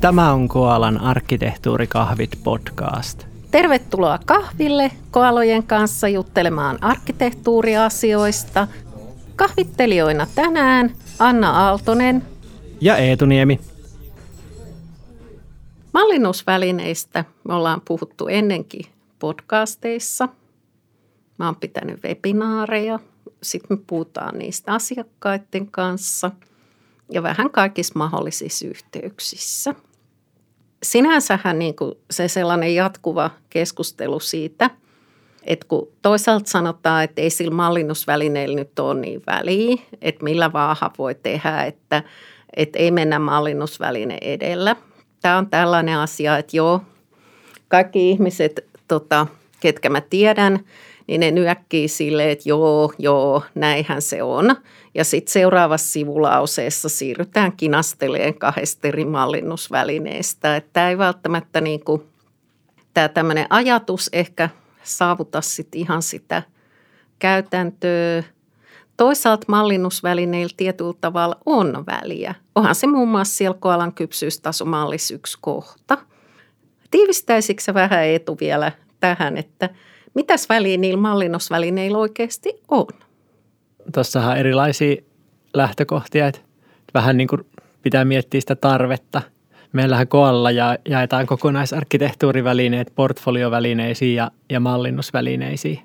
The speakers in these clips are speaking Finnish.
Tämä on Koalan arkkitehtuurikahvit podcast. Tervetuloa kahville koalojen kanssa juttelemaan arkkitehtuuriasioista. Kahvittelijoina tänään Anna Aaltonen ja Eetu Niemi. Mallinnusvälineistä me ollaan puhuttu ennenkin podcasteissa. Mä oon pitänyt webinaareja. Sitten me puhutaan niistä asiakkaiden kanssa ja vähän kaikissa mahdollisissa yhteyksissä – sinänsähän niin kuin se sellainen jatkuva keskustelu siitä, että kun toisaalta sanotaan, että ei sillä mallinnusvälineellä nyt ole niin väliä, että millä vaaha voi tehdä, että, että ei mennä mallinnusväline edellä. Tämä on tällainen asia, että joo, kaikki ihmiset, tota, ketkä mä tiedän, niin ne nyökkii silleen, että joo, joo, näinhän se on. Ja sitten seuraavassa sivulauseessa siirrytään kinasteleen kahdesta eri mallinnusvälineestä. Että tämä ei välttämättä niin kuin, tämä ajatus ehkä saavuta sitten ihan sitä käytäntöä. Toisaalta mallinnusvälineillä tietyllä tavalla on väliä. Onhan se muun muassa siellä koalan kypsyystasomallis yksi kohta. Tiivistäisikö vähän etu vielä tähän, että mitäs väliä niillä mallinnusvälineillä oikeasti on? tuossahan erilaisia lähtökohtia, että vähän niin kuin pitää miettiä sitä tarvetta. Meillähän koalla ja jaetaan kokonaisarkkitehtuurivälineet portfoliovälineisiin ja, ja mallinnusvälineisiin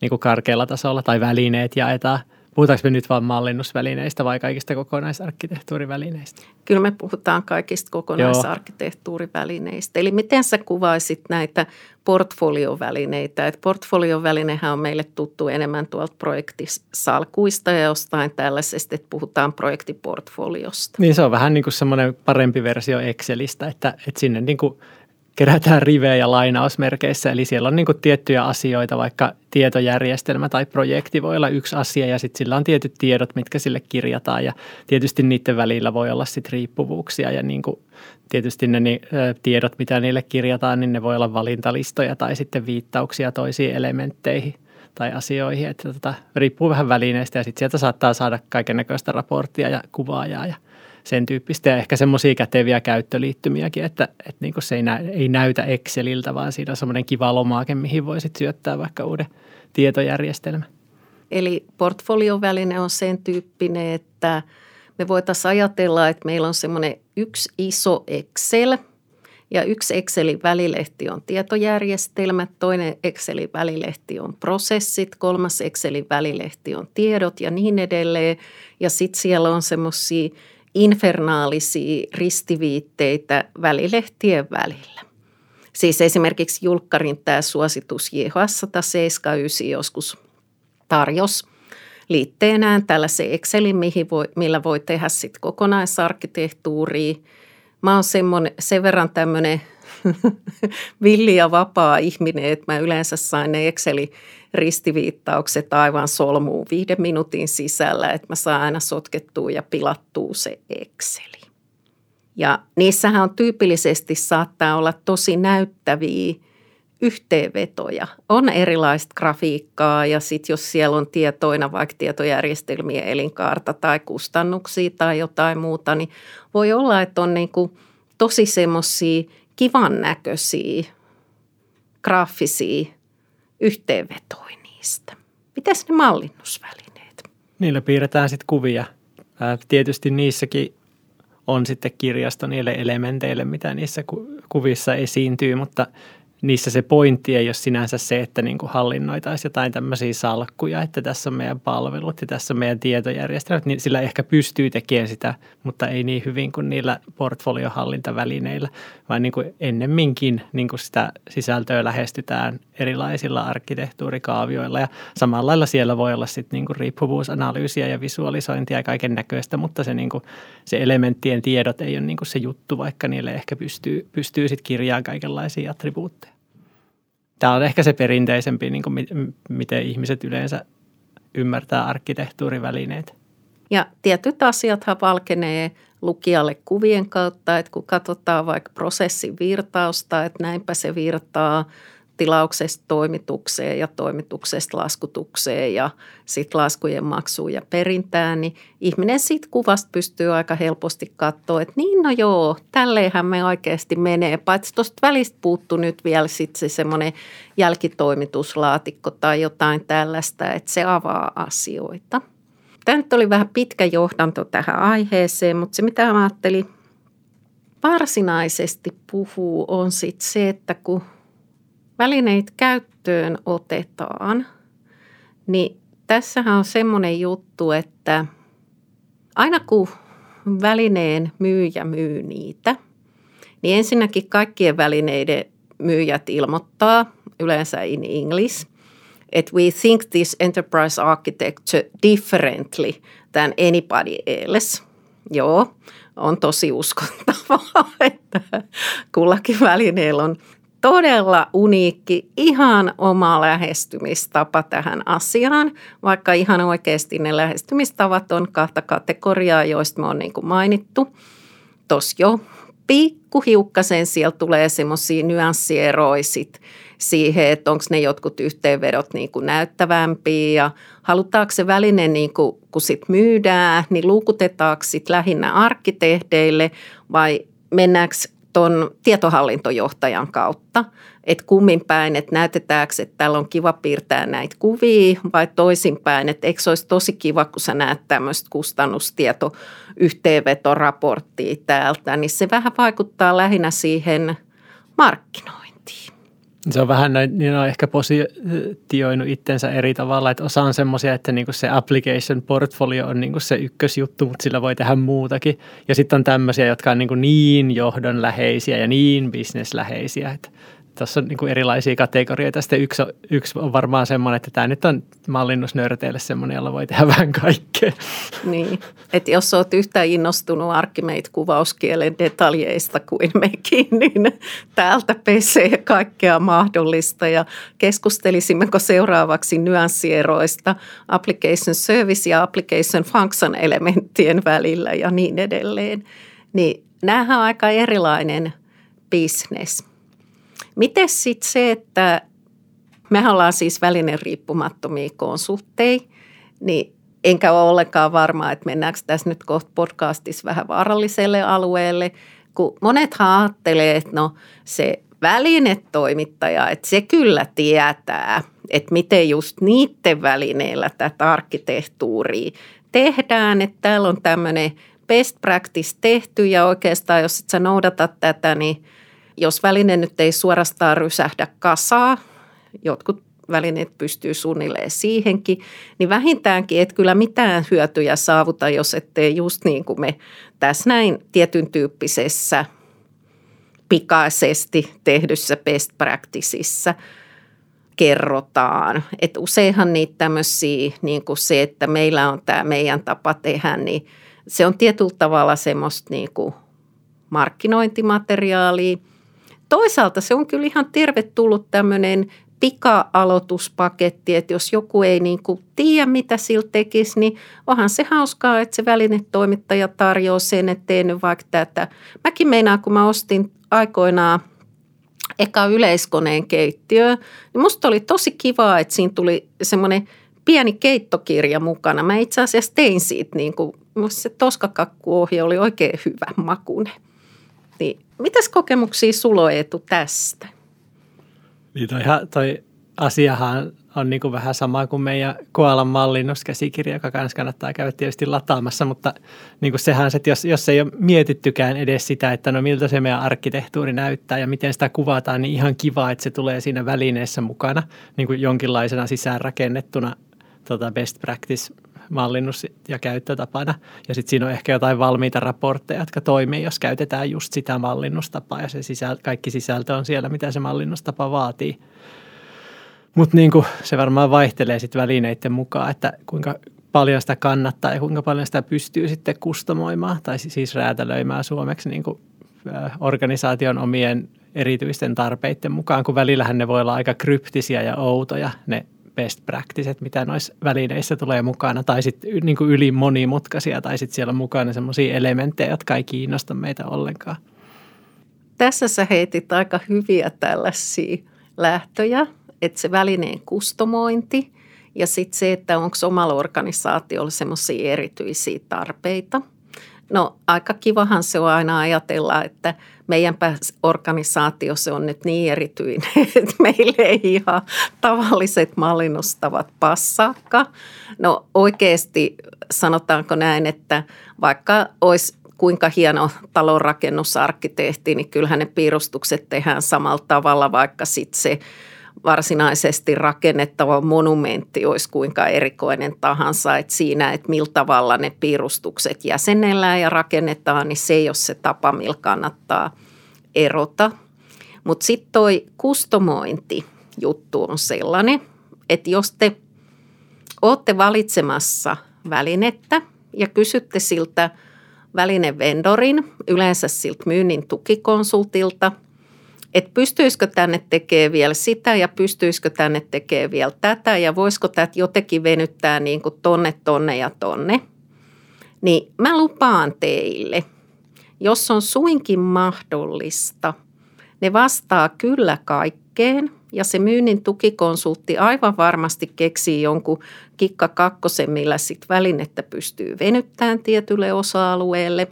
niin kuin karkealla tasolla tai välineet jaetaan – Puhutaanko me nyt vain mallinnusvälineistä vai kaikista kokonaisarkkitehtuurivälineistä? Kyllä me puhutaan kaikista kokonaisarkkitehtuurivälineistä. Eli miten sä kuvaisit näitä portfoliovälineitä? Et portfoliovälinehän on meille tuttu enemmän tuolta projektisalkuista ja jostain tällaisesta, että puhutaan projektiportfoliosta. Niin se on vähän niin kuin semmoinen parempi versio Excelistä, että, että sinne niin kuin – kerätään rivejä lainausmerkeissä, eli siellä on niin kuin tiettyjä asioita, vaikka tietojärjestelmä tai projekti voi olla yksi asia ja sitten sillä on tietyt tiedot, mitkä sille kirjataan ja tietysti niiden välillä voi olla sitten riippuvuuksia ja niin kuin tietysti ne tiedot, mitä niille kirjataan, niin ne voi olla valintalistoja tai sitten viittauksia toisiin elementteihin tai asioihin, että tota, riippuu vähän välineistä ja sitten sieltä saattaa saada kaiken näköistä raporttia ja kuvaajaa ja sen tyyppistä ja ehkä semmoisia käteviä käyttöliittymiäkin, että, että niin se ei, nä, ei näytä Exceliltä, vaan siinä on semmoinen kiva lomaake, mihin voisit syöttää vaikka uuden tietojärjestelmän. Eli portfolioväline on sen tyyppinen, että me voitaisiin ajatella, että meillä on semmoinen yksi iso Excel ja yksi Excelin välilehti on tietojärjestelmät, toinen Excelin välilehti on prosessit, kolmas Excelin välilehti on tiedot ja niin edelleen. Ja sitten siellä on semmoisia infernaalisia ristiviitteitä välilehtien välillä. Siis esimerkiksi Julkkarin tämä suositus JHS 179 joskus tarjos liitteenään tällaisen Excelin, mihin voi, millä voi tehdä sitten kokonaisarkkitehtuuria. Mä oon sen verran tämmöinen villi ja vapaa ihminen, että mä yleensä sain ne Excelin ristiviittaukset aivan solmuun viiden minuutin sisällä, että mä saan aina sotkettua ja pilattua se Exceli. Ja niissähän on tyypillisesti saattaa olla tosi näyttäviä yhteenvetoja. On erilaista grafiikkaa ja sitten jos siellä on tietoina vaikka tietojärjestelmien elinkaarta tai kustannuksia tai jotain muuta, niin voi olla, että on niin kuin tosi semmoisia kivan näköisiä graafisia yhteenvetoin niistä. Mitäs ne mallinnusvälineet? Niillä piirretään sitten kuvia. Tietysti niissäkin on sitten kirjasto niille elementeille, mitä niissä kuvissa esiintyy, mutta niissä se pointti ei ole sinänsä se, että niin kuin hallinnoitaisiin jotain tämmöisiä salkkuja, että tässä on meidän palvelut ja tässä on meidän tietojärjestelmät, niin sillä ehkä pystyy tekemään sitä, mutta ei niin hyvin kuin niillä portfoliohallintavälineillä, vaan niin kuin ennemminkin niin kuin sitä sisältöä lähestytään erilaisilla arkkitehtuurikaavioilla. Ja samalla lailla siellä voi olla sitten niin kuin riippuvuusanalyysiä ja visualisointia ja kaiken näköistä, mutta se, niin kuin, se elementtien tiedot ei ole niin kuin se juttu, vaikka niille ehkä pystyy, pystyy sitten kirjaamaan kaikenlaisia attribuutteja tämä on ehkä se perinteisempi, niin kuin miten ihmiset yleensä ymmärtää arkkitehtuurivälineet. Ja tietyt asiathan valkenee lukijalle kuvien kautta, että kun katsotaan vaikka prosessin virtausta, että näinpä se virtaa, tilauksesta toimitukseen ja toimituksesta laskutukseen ja sitten laskujen maksuun ja perintään, niin ihminen siitä kuvasta pystyy aika helposti katsoa, että niin no joo, tälleenhän me oikeasti menee. Paitsi tuosta välistä puuttu nyt vielä sitten se semmoinen jälkitoimituslaatikko tai jotain tällaista, että se avaa asioita. Tämä nyt oli vähän pitkä johdanto tähän aiheeseen, mutta se mitä mä ajattelin varsinaisesti puhuu on sitten se, että kun välineitä käyttöön otetaan, niin tässähän on semmoinen juttu, että aina kun välineen myyjä myy niitä, niin ensinnäkin kaikkien välineiden myyjät ilmoittaa yleensä in English, että we think this enterprise architecture differently than anybody else. Joo, on tosi uskottavaa, että kullakin välineellä on todella uniikki, ihan oma lähestymistapa tähän asiaan, vaikka ihan oikeasti ne lähestymistavat on kahta kategoriaa, joista me on niin kuin mainittu. Tuossa jo pikkuhiukkasen siellä tulee semmoisia nyanssieroja siihen, että onko ne jotkut yhteenvedot niin kuin näyttävämpiä ja halutaanko se väline, niin kuin, kun sit myydään, niin luukutetaanko sit lähinnä arkkitehdeille vai mennäänkö tuon tietohallintojohtajan kautta, että kummin päin, että näytetäänkö, että täällä on kiva piirtää näitä kuvia vai toisinpäin, että eikö se olisi tosi kiva, kun sä näet tämmöistä kustannustietoyhteenvetoraporttia täältä, niin se vähän vaikuttaa lähinnä siihen markkinointiin. Se on vähän noin, niin on ehkä positioinut itsensä eri tavalla, että osa on semmoisia, että niinku se application portfolio on niinku se ykkösjuttu, mutta sillä voi tehdä muutakin. Ja sitten on tämmöisiä, jotka on niinku niin johdonläheisiä ja niin bisnesläheisiä, että Tuossa on niin erilaisia kategorioita. Sitten yksi, yksi on varmaan semmoinen, että tämä nyt on mallinnusnörteille semmoinen, jolla voi tehdä vähän kaikkea. Niin, että jos olet yhtä innostunut Archimate-kuvauskielen detaljeista kuin mekin, niin täältä pesee kaikkea mahdollista. Ja keskustelisimmeko seuraavaksi nyanssieroista application service ja application function elementtien välillä ja niin edelleen. Niin nämähän on aika erilainen business – Miten sitten se, että me ollaan siis välinen riippumattomia konsultteja, niin enkä ole ollenkaan varma, että mennäänkö tässä nyt kohta podcastissa vähän vaaralliselle alueelle, kun monet ajattelee, että no se välinetoimittaja, että se kyllä tietää, että miten just niiden välineillä tätä arkkitehtuuria tehdään, että täällä on tämmöinen best practice tehty ja oikeastaan jos et sä noudata tätä, niin jos väline nyt ei suorastaan rysähdä kasaa, jotkut välineet pystyy suunnilleen siihenkin, niin vähintäänkin et kyllä mitään hyötyjä saavuta, jos ettei just niin kuin me tässä näin tietyn tyyppisessä pikaisesti tehdyssä best practiceissa kerrotaan. Et useinhan niitä tämmöisiä, niin kuin se, että meillä on tämä meidän tapa tehdä, niin se on tietyllä tavalla semmoista niin kuin markkinointimateriaalia – toisaalta se on kyllä ihan tervetullut tämmöinen pika-aloituspaketti, että jos joku ei niin kuin tiedä, mitä sillä tekisi, niin onhan se hauskaa, että se välinetoimittaja tarjoaa sen, että teen vaikka tätä. Mäkin meinaan, kun mä ostin aikoinaan eka yleiskoneen keittiö, niin musta oli tosi kiva, että siinä tuli semmoinen pieni keittokirja mukana. Mä itse asiassa tein siitä, niin kuin, se toskakakkuohje oli oikein hyvä makune. Niin mitäs kokemuksia sulla on Eetu tästä? Niin toi, toi asiahan on niin kuin vähän sama kuin meidän Koalan mallinnuskäsikirja, joka kanssa kannattaa käydä tietysti lataamassa, mutta niin kuin sehän se, että jos, jos ei ole mietittykään edes sitä, että no miltä se meidän arkkitehtuuri näyttää ja miten sitä kuvataan, niin ihan kiva, että se tulee siinä välineessä mukana niin kuin jonkinlaisena sisäänrakennettuna tota best practice mallinnus ja käyttötapana. Ja sitten siinä on ehkä jotain valmiita raportteja, jotka toimii, jos käytetään just sitä mallinnustapaa ja se sisäl- kaikki sisältö on siellä, mitä se mallinnustapa vaatii. Mutta niin se varmaan vaihtelee sitten välineiden mukaan, että kuinka paljon sitä kannattaa ja kuinka paljon sitä pystyy sitten kustomoimaan tai siis räätälöimään suomeksi niin kuin organisaation omien erityisten tarpeiden mukaan, kun välillähän ne voi olla aika kryptisiä ja outoja ne best practices, mitä noissa välineissä tulee mukana, tai sitten niin yli monimutkaisia, tai sitten siellä on mukana sellaisia elementtejä, jotka ei kiinnosta meitä ollenkaan. Tässä sä heitit aika hyviä tällaisia lähtöjä, että se välineen kustomointi ja sitten se, että onko omalla organisaatiolla semmoisia erityisiä tarpeita. No aika kivahan se on aina ajatella, että meidän organisaatio se on nyt niin erityinen, että meille ei ihan tavalliset mallinnustavat passaakaan. No oikeasti sanotaanko näin, että vaikka olisi kuinka hieno talonrakennusarkkitehti, niin kyllähän ne piirustukset tehdään samalla tavalla, vaikka sitten se varsinaisesti rakennettava monumentti olisi kuinka erikoinen tahansa. Että siinä, että millä tavalla ne piirustukset jäsennellään ja rakennetaan, niin se ei ole se tapa, millä kannattaa erota. Mutta sitten toi kustomointi juttu on sellainen, että jos te olette valitsemassa välinettä ja kysytte siltä – välinevendorin, yleensä siltä myynnin tukikonsultilta, että pystyisikö tänne tekemään vielä sitä ja pystyisikö tänne tekemään vielä tätä ja voisiko tätä jotenkin venyttää niin kuin tonne, tonne ja tonne. Niin mä lupaan teille, jos on suinkin mahdollista, ne vastaa kyllä kaikkeen – ja se myynnin tukikonsultti aivan varmasti keksii jonkun kikka kakkosen, millä sit välinettä pystyy venyttämään tietylle osa-alueelle.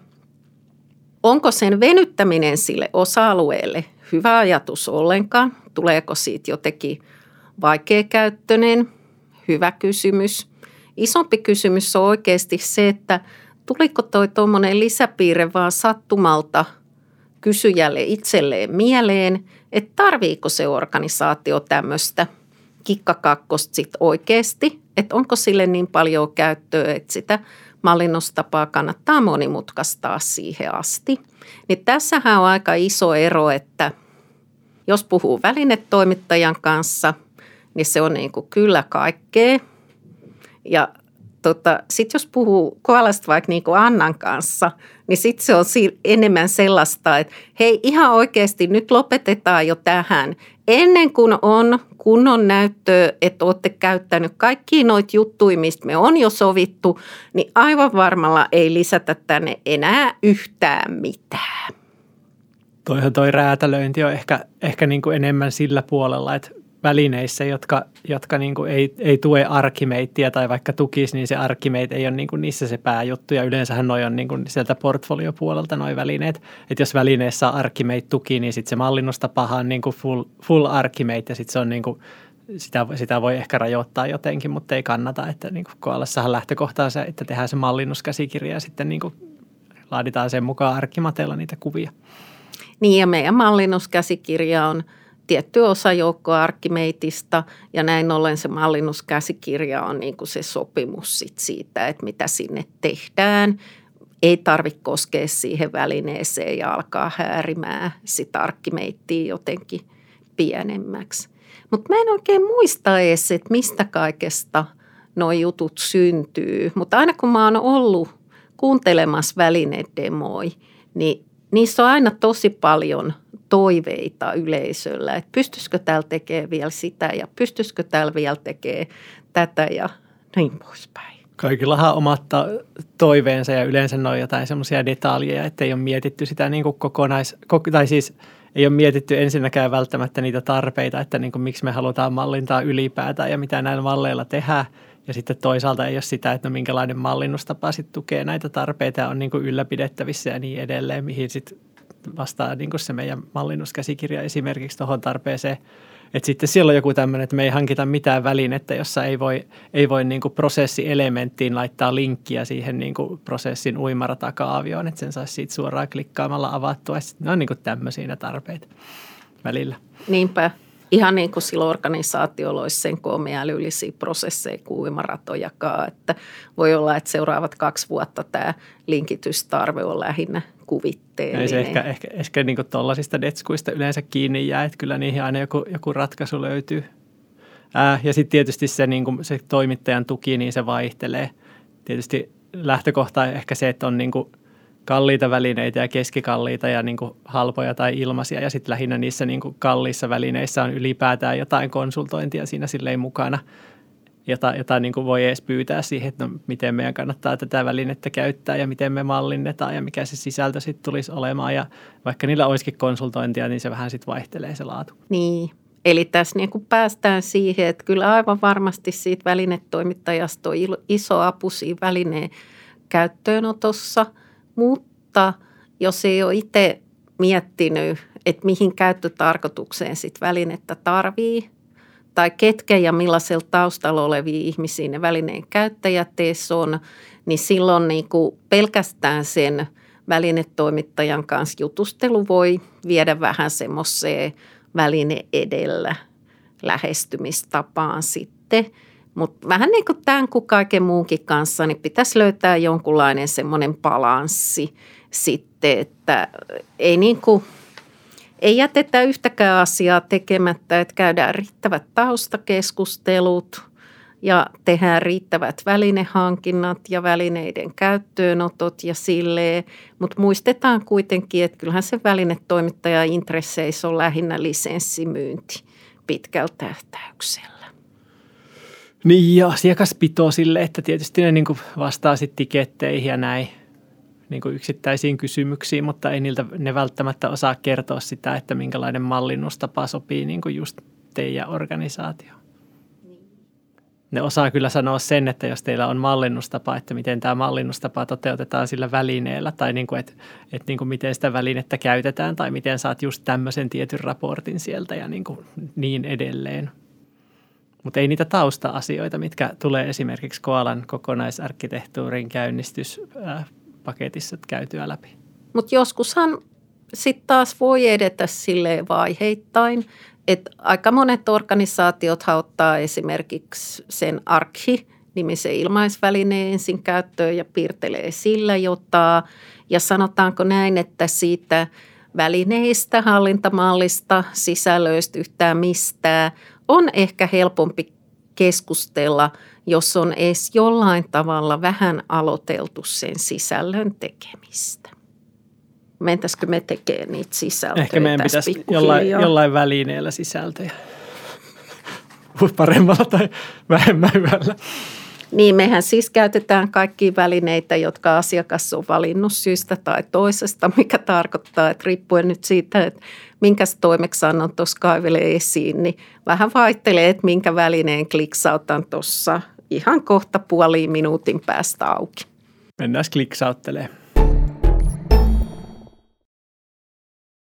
Onko sen venyttäminen sille osa-alueelle hyvä ajatus ollenkaan? Tuleeko siitä jotenkin vaikeakäyttöinen? Hyvä kysymys. Isompi kysymys on oikeasti se, että tuliko toi tuommoinen lisäpiirre vaan sattumalta kysyjälle itselleen mieleen – että tarviiko se organisaatio tämmöistä kikkakakkosta sit oikeasti, että onko sille niin paljon käyttöä, että sitä mallinnustapaa kannattaa monimutkaistaa siihen asti. Niin tässähän on aika iso ero, että jos puhuu välinetoimittajan kanssa, niin se on niin kuin kyllä kaikkea. Ja tota, sitten jos puhuu koalasta vaikka niin kuin Annan kanssa, niin sitten se on enemmän sellaista, että hei ihan oikeasti nyt lopetetaan jo tähän. Ennen kuin on kunnon näyttöä, että olette käyttänyt kaikki noita juttuja, mistä me on jo sovittu, niin aivan varmalla ei lisätä tänne enää yhtään mitään. Toihan toi räätälöinti on ehkä, ehkä niin kuin enemmän sillä puolella, että välineissä, jotka, jotka niin kuin ei, ei tue arkimeittiä tai vaikka tukisi, niin se arkimeit ei ole niin kuin niissä se pääjuttu. Ja yleensähän noi on niin kuin sieltä portfoliopuolelta noi välineet. Että jos välineessä arkimeit tuki, niin sitten se mallinnustapahan on niin kuin full, full arkimeit ja sitten se on niin kuin sitä, sitä voi ehkä rajoittaa jotenkin, mutta ei kannata. Että niin koalassahan lähtökohta on se, että tehdään se mallinnuskäsikirja ja sitten niin kuin laaditaan sen mukaan arkimateella niitä kuvia. Niin ja meidän mallinnuskäsikirja on – tietty osa joukkoa Arkimeitista ja näin ollen se mallinnuskäsikirja on niin kuin se sopimus sit siitä, että mitä sinne tehdään. Ei tarvitse koskea siihen välineeseen ja alkaa häärimään sitä arkkimeittiä jotenkin pienemmäksi. Mutta mä en oikein muista edes, että mistä kaikesta nuo jutut syntyy. Mutta aina kun mä oon ollut kuuntelemassa välinedemoi, niin niissä on aina tosi paljon toiveita yleisöllä, että pystyisikö täällä tekemään vielä sitä ja pystyisikö täällä vielä tekemään tätä ja niin poispäin. Kaikillahan omat toiveensa ja yleensä ne on jotain semmoisia detaljeja, että ei ole mietitty sitä niin kuin kokonais, tai siis ei ole mietitty ensinnäkään välttämättä niitä tarpeita, että niin kuin miksi me halutaan mallintaa ylipäätään ja mitä näillä malleilla tehdään. Ja sitten toisaalta ei ole sitä, että no minkälainen mallinnustapa sitten tukee näitä tarpeita ja on niin kuin ylläpidettävissä ja niin edelleen, mihin sitten vastaa niin kuin se meidän mallinnuskäsikirja esimerkiksi tuohon tarpeeseen. Että sitten siellä on joku tämmöinen, että me ei hankita mitään välinettä, jossa ei voi, ei voi niin kuin prosessielementtiin laittaa linkkiä siihen niin kuin prosessin uimaratakaavioon, että sen saisi siitä suoraan klikkaamalla avattua. Sitten ne on niin kuin tämmöisiä tarpeita välillä. Niinpä ihan niin kuin sillä organisaatiolla olisi sen koomia älyllisiä prosesseja kuin. Että voi olla, että seuraavat kaksi vuotta tämä linkitystarve on lähinnä kuvitteellinen. Ei se ehkä, ehkä, ehkä niin tuollaisista detskuista yleensä kiinni jää, että kyllä niihin aina joku, joku ratkaisu löytyy. Ää, ja sitten tietysti se, niin kuin se toimittajan tuki, niin se vaihtelee. Tietysti lähtökohta ehkä se, että on niin kuin – kalliita välineitä ja keskikalliita ja niin kuin halpoja tai ilmaisia. Ja sitten lähinnä niissä niin kuin kalliissa välineissä on ylipäätään jotain konsultointia siinä silleen mukana, jota, jota niin kuin voi edes pyytää siihen, että no, miten meidän kannattaa tätä välinettä käyttää ja miten me mallinnetaan ja mikä se sisältö sitten tulisi olemaan. Ja vaikka niillä olisikin konsultointia, niin se vähän sitten vaihtelee se laatu. Niin, Eli tässä niin kuin päästään siihen, että kyllä aivan varmasti siitä välinetoimittajasta on iso apu siinä välineen käyttöönotossa, mutta jos ei ole itse miettinyt, että mihin käyttötarkoitukseen sit välinettä tarvii, tai ketkä ja millaisella taustalla olevia ihmisiä ne välineen käyttäjät on, niin silloin niin kuin pelkästään sen välinetoimittajan kanssa jutustelu voi viedä vähän semmoiseen väline edellä lähestymistapaan sitten. Mutta vähän niin kuin tämän kuin kaiken muunkin kanssa, niin pitäisi löytää jonkunlainen semmoinen balanssi sitten, että ei niin kuin, ei jätetä yhtäkään asiaa tekemättä, että käydään riittävät taustakeskustelut – ja tehdään riittävät välinehankinnat ja välineiden käyttöönotot ja silleen. Mutta muistetaan kuitenkin, että kyllähän se välinetoimittaja intresseissä on lähinnä lisenssimyynti pitkällä tähtäyksellä. Niin ja asiakaspito sille, että tietysti ne niin vastaa sitten tiketteihin ja näin niin yksittäisiin kysymyksiin, mutta ei niiltä ne välttämättä osaa kertoa sitä, että minkälainen mallinnustapa sopii niin just teidän organisaatioon ne osaa kyllä sanoa sen, että jos teillä on mallinnustapa, että miten tämä mallinnustapa toteutetaan sillä välineellä tai niin kuin, että, että niin kuin miten sitä välinettä käytetään tai miten saat just tämmöisen tietyn raportin sieltä ja niin, kuin niin edelleen. Mutta ei niitä tausta-asioita, mitkä tulee esimerkiksi Koalan kokonaisarkkitehtuurin käynnistyspaketissa käytyä läpi. Mutta joskushan sitten taas voi edetä sille vaiheittain, että aika monet organisaatiot ottaa esimerkiksi sen arkhi nimisen ilmaisvälineen ensin käyttöön ja piirtelee sillä jotain. Ja sanotaanko näin, että siitä välineistä, hallintamallista, sisällöistä yhtään mistään on ehkä helpompi keskustella, jos on edes jollain tavalla vähän aloiteltu sen sisällön tekemistä mentäisikö me tekemään niitä sisältöjä Ehkä meidän pitäisi jollain, jollain välineellä sisältöjä. Paremmalla tai vähemmän hyvällä. Niin, mehän siis käytetään kaikki välineitä, jotka asiakas on valinnut syystä tai toisesta, mikä tarkoittaa, että riippuen nyt siitä, että minkä toimeksannon tuossa kaivelee esiin, niin vähän vaihtelee, että minkä välineen kliksautan tuossa ihan kohta puoliin minuutin päästä auki. Mennään kliksauttelemaan.